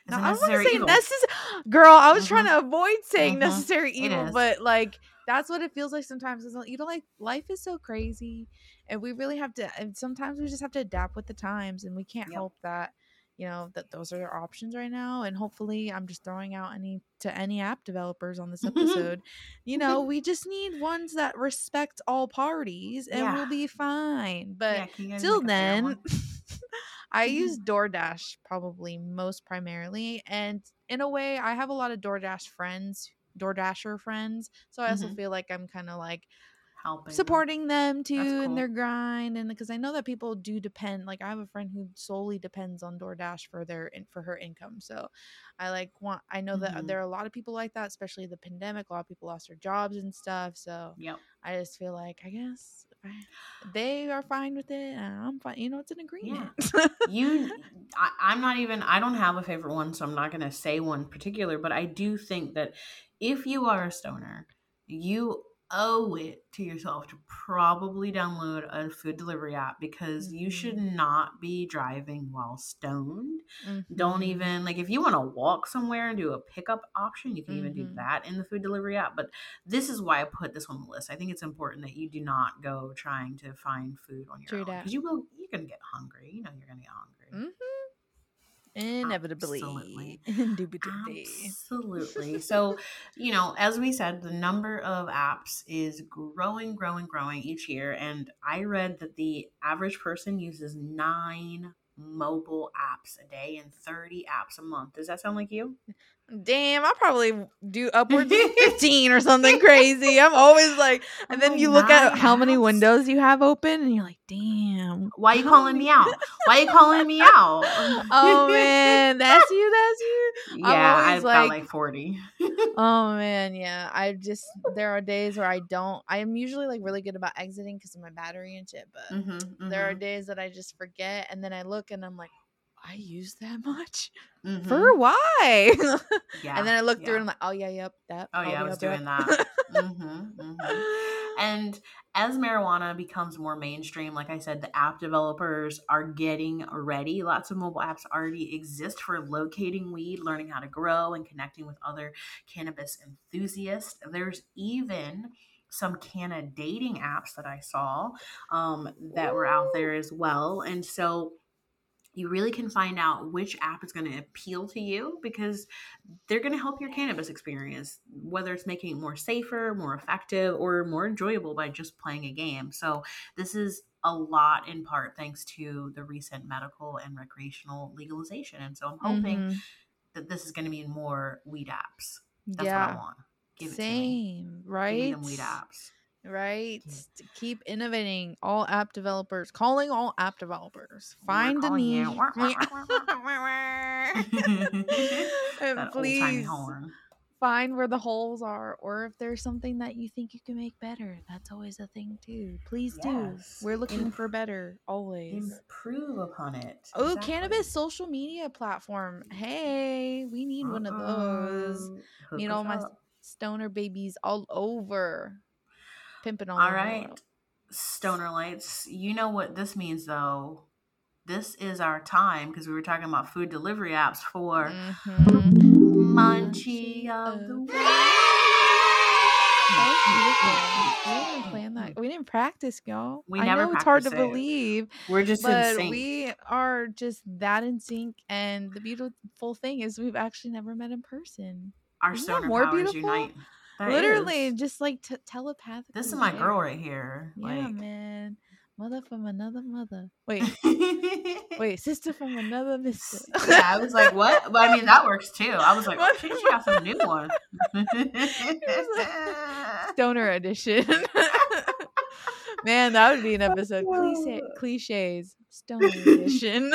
no, I don't want to say necessary girl I was trying Mhm. to avoid saying Mhm. necessary evil but like that's what it feels like sometimes is you know like life is so crazy and we really have to and sometimes we just have to adapt with the times and we can't Yep. help that you know that those are our options right now and hopefully i'm just throwing out any to any app developers on this episode you know we just need ones that respect all parties and Yeah. we'll be fine but Yeah, can you guys till make a fair then? i Mhm. use doordash probably most primarily and in a way i have a lot of doordash friends doordasher friends so i also Mhm. feel like i'm kind of like helping supporting them too in their grind and because i know that people do depend like i have a friend who solely depends on doordash for their for her income so i like want i know that Mhm. there are a lot of people like that especially the pandemic a lot of people lost their jobs and stuff so Yep. i just feel like i guess they are fine with it i'm fine you know it's an agreement. You I, i'm not even i don't have a favorite one so i'm not going to say one particular but i do think that if you are a stoner you owe it to yourself to probably download a food delivery app because you should not be driving while stoned don't Mhm. even like if you want to walk somewhere and do a pickup option you can even do Mhm. that in the food delivery app but this is why i put this on the list i think it's important that you do not go trying to find food on your True own because you will you're gonna get hungry you know you're gonna get hungry Mhm. Inevitably Absolutely. indubitably Absolutely. So, you know, as we said, the number of apps is growing, growing, growing each year. And I read that the average person uses nine mobile apps a day and 30 apps a month. Does that sound like you? Damn, I probably do upwards of 15 or something crazy. I'm always like, and then like, you look at "Nine how many windows you have open and you're like, damn. Why are you calling me out? Why are you calling me out? oh man, that's you, that's you. Yeah, I've got like- like 40. Oh man, yeah. I just, there are days where I don't, I am usually like really good about exiting because of my battery and shit, but Mhm, there are mhm, days that I just forget and then I look and I'm like, I use that much? mhm. For why? Yeah, and then I look through and I'm like, oh yeah, yep, that. Oh, yeah, I was doing yep." that. Mhm, mhm. And as marijuana becomes more mainstream, like I said, the app developers are getting ready. Lots of mobile apps already exist for locating weed, learning how to grow, and connecting with other cannabis enthusiasts. There's even some Canna dating apps that I saw um, that were out there as well. And so you really can find out which app is going to appeal to you because they're going to help your cannabis experience, whether it's making it more safer, more effective, or more enjoyable by just playing a game. So, this is a lot in part thanks to the recent medical and recreational legalization. And so, I'm hoping mm-hmm. that this is going to be more weed apps. That's yeah. what I want. Give Same, right? Give weed apps right? To keep innovating all app developers calling all app developers find a niche. Please find where the holes are or if there's something that you think you can make better that's always a thing too. Please yes. do we're looking for better always. improve upon it. Oh exactly. cannabis social media platform. Hey we need uh one of those. Hook need all my stoner babies all over pimping all, all right stoner lights you know what this means though this is our time because we were talking about food delivery apps for mm-hmm. munchie of the week we didn't plan that. We didn't practice, y'all. We never. I know it's hard to it. believe. We're just but we are just that in sync. And the beautiful thing is, we've actually never met in person. Our Isn't stoner more beautiful? unite. Literally, is. just like t- telepathically. This is my girl right here. Yeah, like... man. Mother from another mother. Wait, wait, sister from another mister. yeah, I was like, what? But I mean, that works too. I was like, oh, she, she got some new one. Stoner edition. Man, that would be an episode. Cliche, cliches, Stoner edition.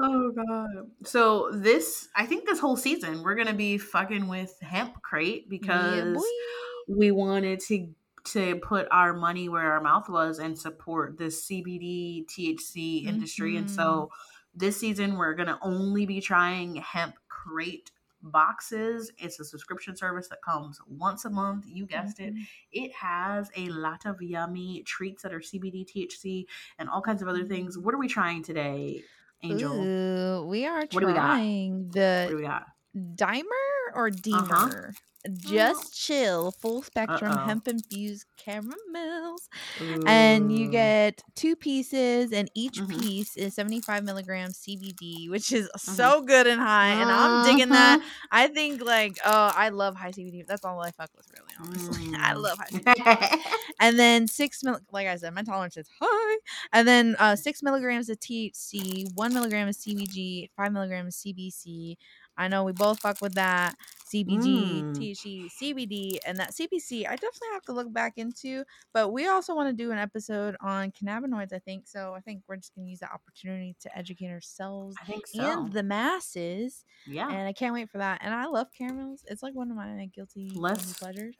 Oh god. So this, I think this whole season, we're gonna be fucking with Hemp Crate because yeah, we wanted to to put our money where our mouth was and support the CBD THC industry. Mm-hmm. And so this season we're gonna only be trying Hemp Crate boxes. It's a subscription service that comes once a month. You guessed mm-hmm. it. It has a lot of yummy treats that are CBD, THC, and all kinds of other things. Mm-hmm. What are we trying today, Angel? Ooh, we are what trying the what do we got? Dimer or Deemer? Uh-huh. Just chill, full spectrum Uh-oh. hemp infused caramels. Ooh. And you get two pieces, and each mm-hmm. piece is 75 milligrams CBD, which is mm-hmm. so good and high. And I'm digging that. I think, like, oh, I love high CBD. That's all I fuck with, really, honestly. Mm. I love high CBD. and then six, mil- like I said, my tolerance is high. And then uh, six milligrams of THC, one milligram of CBG, five milligrams of CBC. I know we both fuck with that. CBG, mm. THC, CBD, and that CBC. I definitely have to look back into, but we also want to do an episode on cannabinoids. I think so. I think we're just gonna use the opportunity to educate ourselves so. and the masses. Yeah, and I can't wait for that. And I love caramels. It's like one of my guilty let's, pleasures.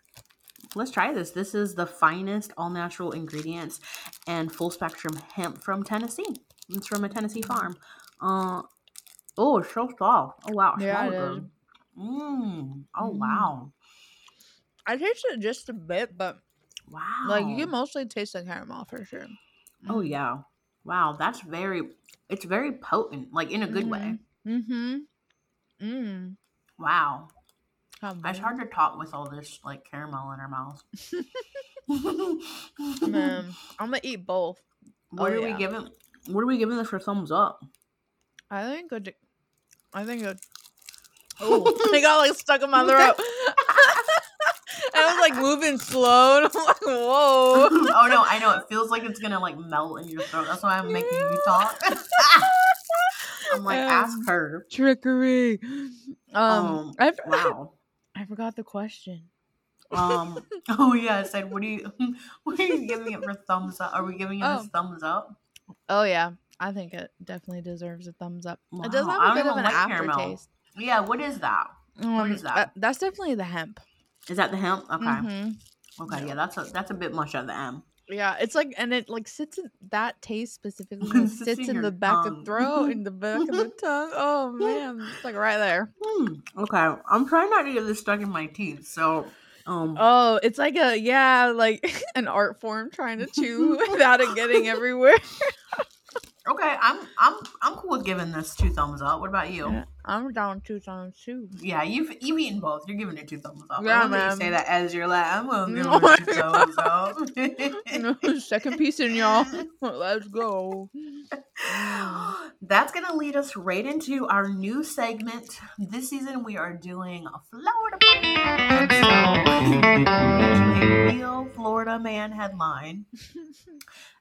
Let's try this. This is the finest all natural ingredients and full spectrum hemp from Tennessee. It's from a Tennessee farm. Uh, oh, it's so soft. Oh wow, yeah, it is. Mm. Oh mm. wow. I tasted it just a bit, but wow, like you can mostly taste the caramel for sure. Oh, mm. Oh yeah, wow, that's very. It's very potent, like in a good mm-hmm. way. Mm-hmm. Mm. Wow. it's hard to talk with all this like caramel in our mouths. Man, I'm gonna eat both. What oh, are yeah. we giving? What are we giving this for thumbs up? I think good. I think good. Oh, they got like stuck in my throat. I was like moving slow. And I'm like, whoa. oh no, I know. It feels like it's gonna like melt in your throat. That's why I'm making you talk. I'm like, um, ask her. Trickery. Um, um I, wow. I forgot the question. Um. Oh yeah, I said, what do you? What are you giving it for thumbs up? Are we giving it oh. a thumbs up? Oh yeah, I think it definitely deserves a thumbs up. Wow. It does have a bit of an like aftertaste. Caramel. Yeah, what is that? Um, what is that? Uh, that's definitely the hemp. Is that the hemp? Okay. Mm-hmm. Okay, yeah, that's a that's a bit much of the M. Yeah, it's like, and it like sits in that taste specifically sits, sits in, in the back tongue. of throat, in the back of the tongue. Oh man, it's like right there. Hmm. Okay, I'm trying not to get this stuck in my teeth, so. Um, oh, it's like a yeah, like an art form trying to chew without it getting everywhere. Okay, I'm I'm I'm cool with giving this two thumbs up. What about you? Yeah, I'm down two thumbs too. Yeah, you've you've eaten both. You're giving it two thumbs up. Yeah, I love that you man. say that as you're like, I'm gonna give No. Oh it two thumbs up. Second piece in y'all. Let's go. That's gonna lead us right into our new segment. This season we are doing a Florida man. So a real Florida man headline.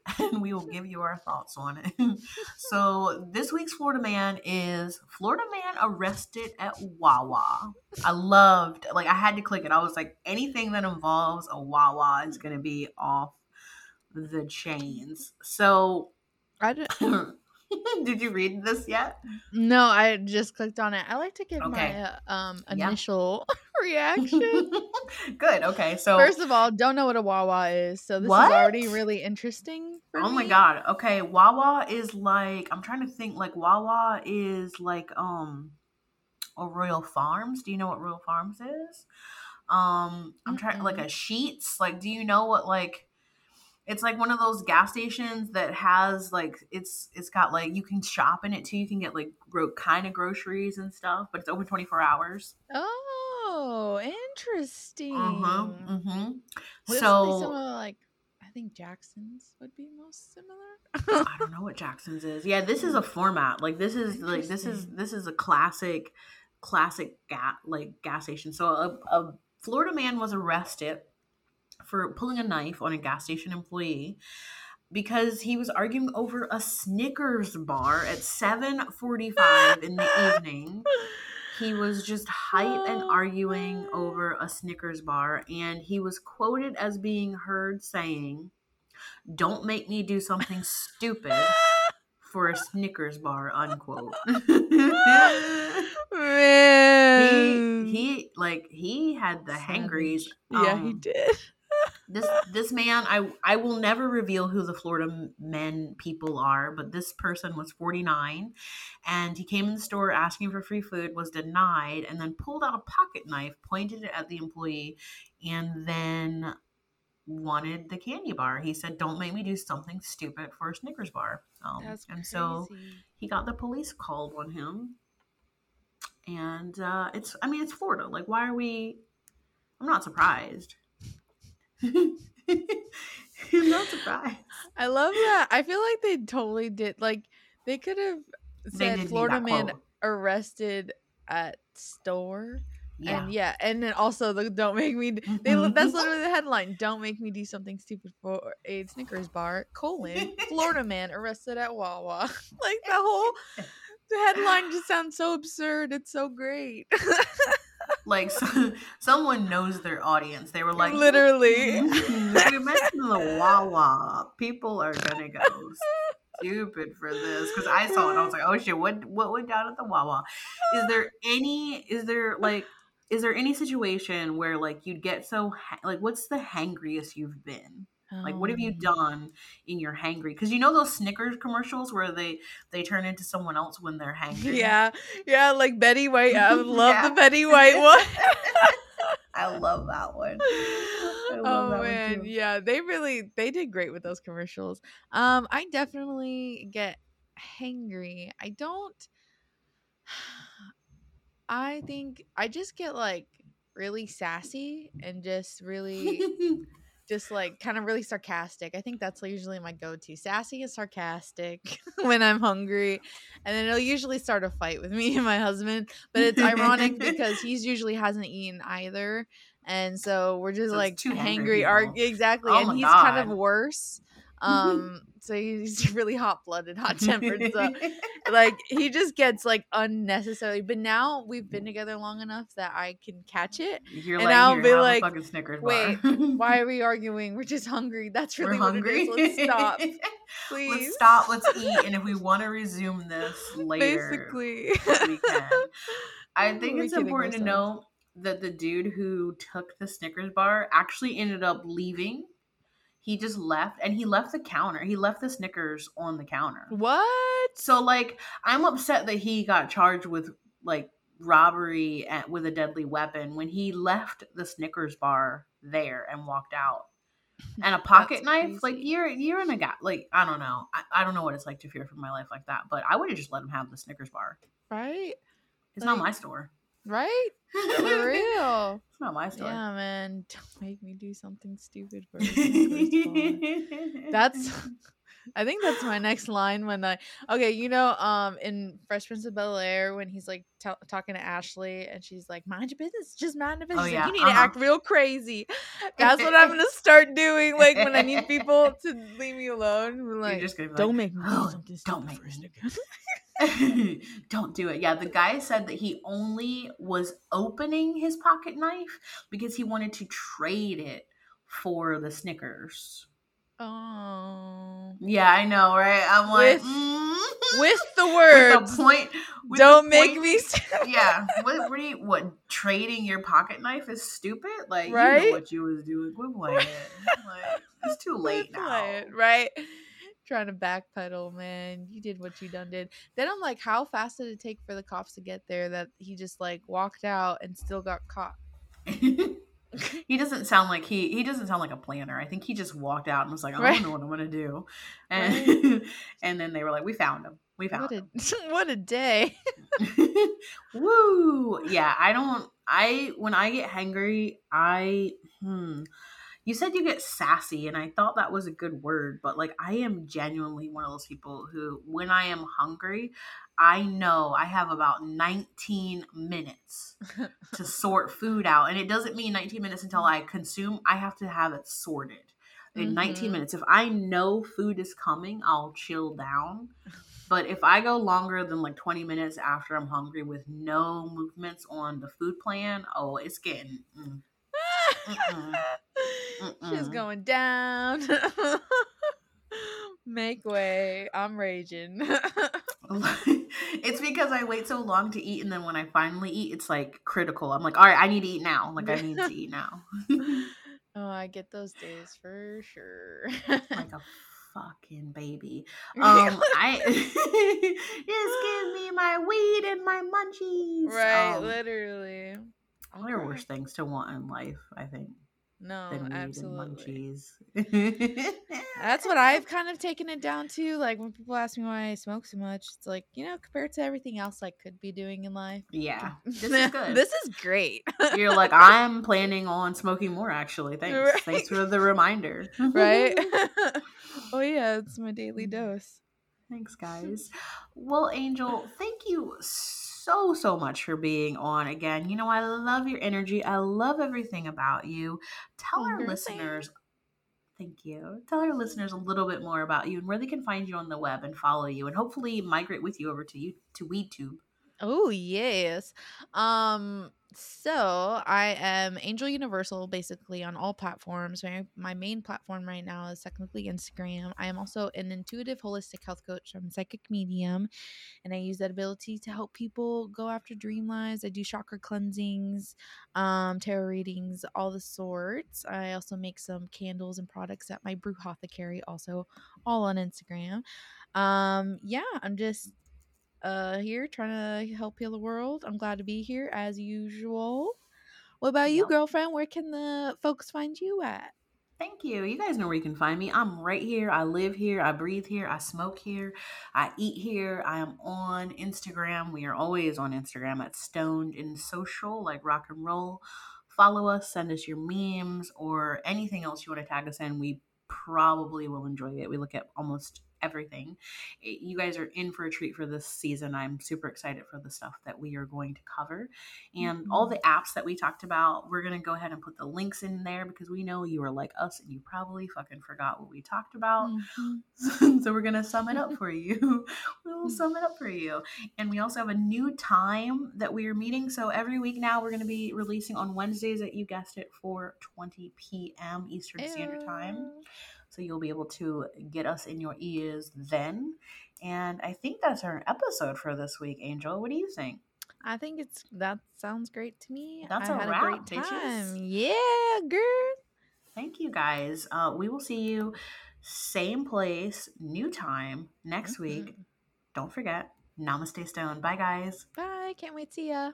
and we will give you our thoughts on it. so this week's Florida man is Florida man arrested at Wawa. I loved like I had to click it. I was like anything that involves a Wawa is going to be off the chains. So I did, did you read this yet? no, I just clicked on it. I like to give Okay. my uh, um Yeah. Reaction. Good. Okay. So First of all, don't know what a Wawa is, so this What? is already really interesting. For Oh my me. god. Okay, Wawa is like I'm trying to think like Wawa is like um a Royal Farms. Do you know what Royal Farms is? Um I'm trying like a Sheetz. Like do you know what like it's like one of those gas stations that has like it's it's got like you can shop in it too. You can get like gro- kind of groceries and stuff, but it's open 24 hours. Oh, interesting. Uh-huh. Mhm. Would So similar, like I think Jackson's would be most similar. I don't know what Jackson's is. Yeah, this is a format. Like this is like this is this is a classic classic gas like gas station. So a, a Florida man was arrested for pulling a knife on a gas station employee because he was arguing over a Snickers bar at 7:45 in the evening. He was just hype and Oh, arguing over a Snickers bar, and he was quoted as being heard saying, Don't make me do something stupid for a Snickers bar, unquote. He, he like he had the hangries. Savage. yeah, he Um, did. This this man, I I will never reveal who the Florida men people are, but this person was 49 and he came in the store asking for free food, was denied, and then pulled out a pocket knife, pointed it at the employee, and then wanted the candy bar. He said, "Don't make me do something stupid for a Snickers bar." Um, and so he got the police called on him, and uh, it's I mean it's Florida. Like, why are we? I'm not surprised. Not surprised. I love that. I feel like they totally did. Like they could have said Florida man quote. arrested at store. Yeah. And yeah, and then also the don't make me they Mhm. that's literally the headline. Don't make me do something stupid for a Snickers bar. Colon Florida man arrested at Wawa. like the whole the headline just sounds so absurd. It's so great. Like so, someone knows their audience. They were like, Literally. mention the Wawa, people are gonna go stupid for this because I saw it. I was like, oh shit, what what went down at the Wawa? Is there any? Is there like? Is there any situation where like you'd get so ha- like what's the hangriest you've been? Like what have you Um, done in your hangry? Because you know those Snickers commercials where they they turn into someone else when they're hangry. Yeah, yeah, like Betty White. I love Yeah. the Betty White one. I love that one. Love oh that one man, too. yeah, they really they did great with those commercials. Um, I definitely get hangry. I don't. I think I just get like really sassy and just really just like kind of really sarcastic. I think that's usually my go-to. Sassy and sarcastic when I'm hungry. And then it'll usually start a fight with me and my husband. But it's ironic because he's usually hasn't eaten either. And so we're just So like two hangry arg exactly. Oh and he's kind of worse. Um so he's really hot blooded, hot tempered. So like he just gets like unnecessary. But now we've been together long enough that I can catch it. You're And like, I'll be like, "Wait. Why are we arguing? We're just hungry. That's We're really what hungry. it is. Let's stop, please. let's stop. Let's eat. And if we want to resume this later, Basically, we can. I think it's important to know that the dude who took the Snickers bar actually ended up leaving. He just left and he left the counter. He left the Snickers on the counter. What? So like I'm upset that he got charged with like robbery at, with a deadly weapon when he left the Snickers bar there and walked out. and a pocket knife. Like you're you're in a guy. Like I don't know. I, I don't know what it's like to fear for my life like that. But I would have just let him have the Snickers bar. right? It's not my store. Right? For real. It's not my store. Yeah, man. Don't make me do something stupid for a That's I think that's my next line when I okay, you know, um, in Fresh Prince of Bel Air when he's like t- talking to Ashley and she's like, "Mind your business, just mind your business." Oh, yeah, you need uh-huh. to act real crazy. That's what I'm gonna start doing. Like when I need people to leave me alone, You're like, gonna don't make me do "Oh, something don't make me." Don't do it. Yeah, the guy said that he only was opening his pocket knife because he wanted to trade it for the Snickers. Oh, Yeah, I know, right? I'm like, With- mm. with the With words, the point. with don't the make point- me. St- yeah. What, what, you, what? Trading your pocket knife is stupid. Like, you know what you was doing. Quit playing. like, it's too late now. playing, right? Trying to backpedal, man. You did what you done did. Then I'm like, how fast did it take for the cops to get there that he just like walked out and still got caught? He doesn't sound like he he doesn't sound like a planner. I think he just walked out and was like, I Right. don't know what I'm gonna do. And and then they were like, We found him. We found What a him. what a day. Woo. Yeah, I don't I when I get hangry, I hmm you said you get sassy and I thought that was a good word, but like I am genuinely one of those people who when I am hungry, I know I have about 19 minutes to sort food out. And it doesn't mean 19 minutes until I consume. I have to have it sorted in 19 Mhm. minutes. If I know food is coming, I'll chill down. But if I go longer than like 20 minutes after I'm hungry with no movements on the food plan, oh, it's getting. Mm. Mm-mm. She's Mm-mm. going down. Make way. I'm raging. it's because I wait so long to eat, and then when I finally eat, it's like critical. I'm like, all right, I need to eat now. Like, I need to eat now. oh, I get those days for sure. like a fucking baby. Um, I just give me my weed and my munchies. right, Um, literally. there are Okay. worse things to want in life, I think, No, absolutely. That's what I've kind of taken it down to. Like when people ask me why I smoke so much, it's like, you know, compared to everything else I could be doing in life. Yeah, this is good. this is great. You're like, I'm planning on smoking more. Actually, thanks. Right. Thanks for the reminder. right? oh yeah, it's my daily dose. Thanks, guys. Well, Angel, thank you so, so so much for being on again. You know, I love your energy. I love everything about you. Tell our mm-hmm, listeners, thank you. Tell our listeners a little bit more about you and where they can find you on the web and follow you and hopefully migrate with you over to you to WeedTube. Oh yes. Um so I am Angel Universal basically on all platforms. My my main platform right now is technically Instagram. I am also an intuitive holistic health coach. I'm psychic medium and I use that ability to help people go after dream lives. I do chakra cleansings, um, tarot readings, all the sorts. I also make some candles and products at my Brewhothecary, also all on Instagram. Um, yeah, I'm just uh here trying to help heal the world. I'm glad to be here as usual. What about you, girlfriend? Where can the folks find you at? Thank you. You guys know where you can find me. I'm right here. I live here. I breathe here. I smoke here. I eat here. I am on Instagram. We are always on Instagram at Stoned in Social, like rock and roll. Follow us, send us your memes or anything else you want to tag us in. We probably will enjoy it. We look at almost everything. You guys are in for a treat for this season. I'm super excited for the stuff that we are going to cover. And all the apps that we talked about, we're going to go ahead and put the links in there because we know you are like us and you probably fucking forgot what we talked about. Mhm. so we're going to sum it up for you. we'll sum it up for you. And we also have a new time that we are meeting. So every week now, we're going to be releasing on Wednesdays at, you guessed it, 4.20 p.m. Eastern Standard Time. So you'll be able to get us in your ears then. And I think that's our episode for this week, Angel. What do you think? I think it's that sounds great to me. That's I a had wrap, a great bitches. time. Yeah, girl. Thank you guys. Uh, we will see you same place, new time next week. Mhm. Don't forget, Namaste Stone. Bye, guys. Bye. Can't wait to see ya.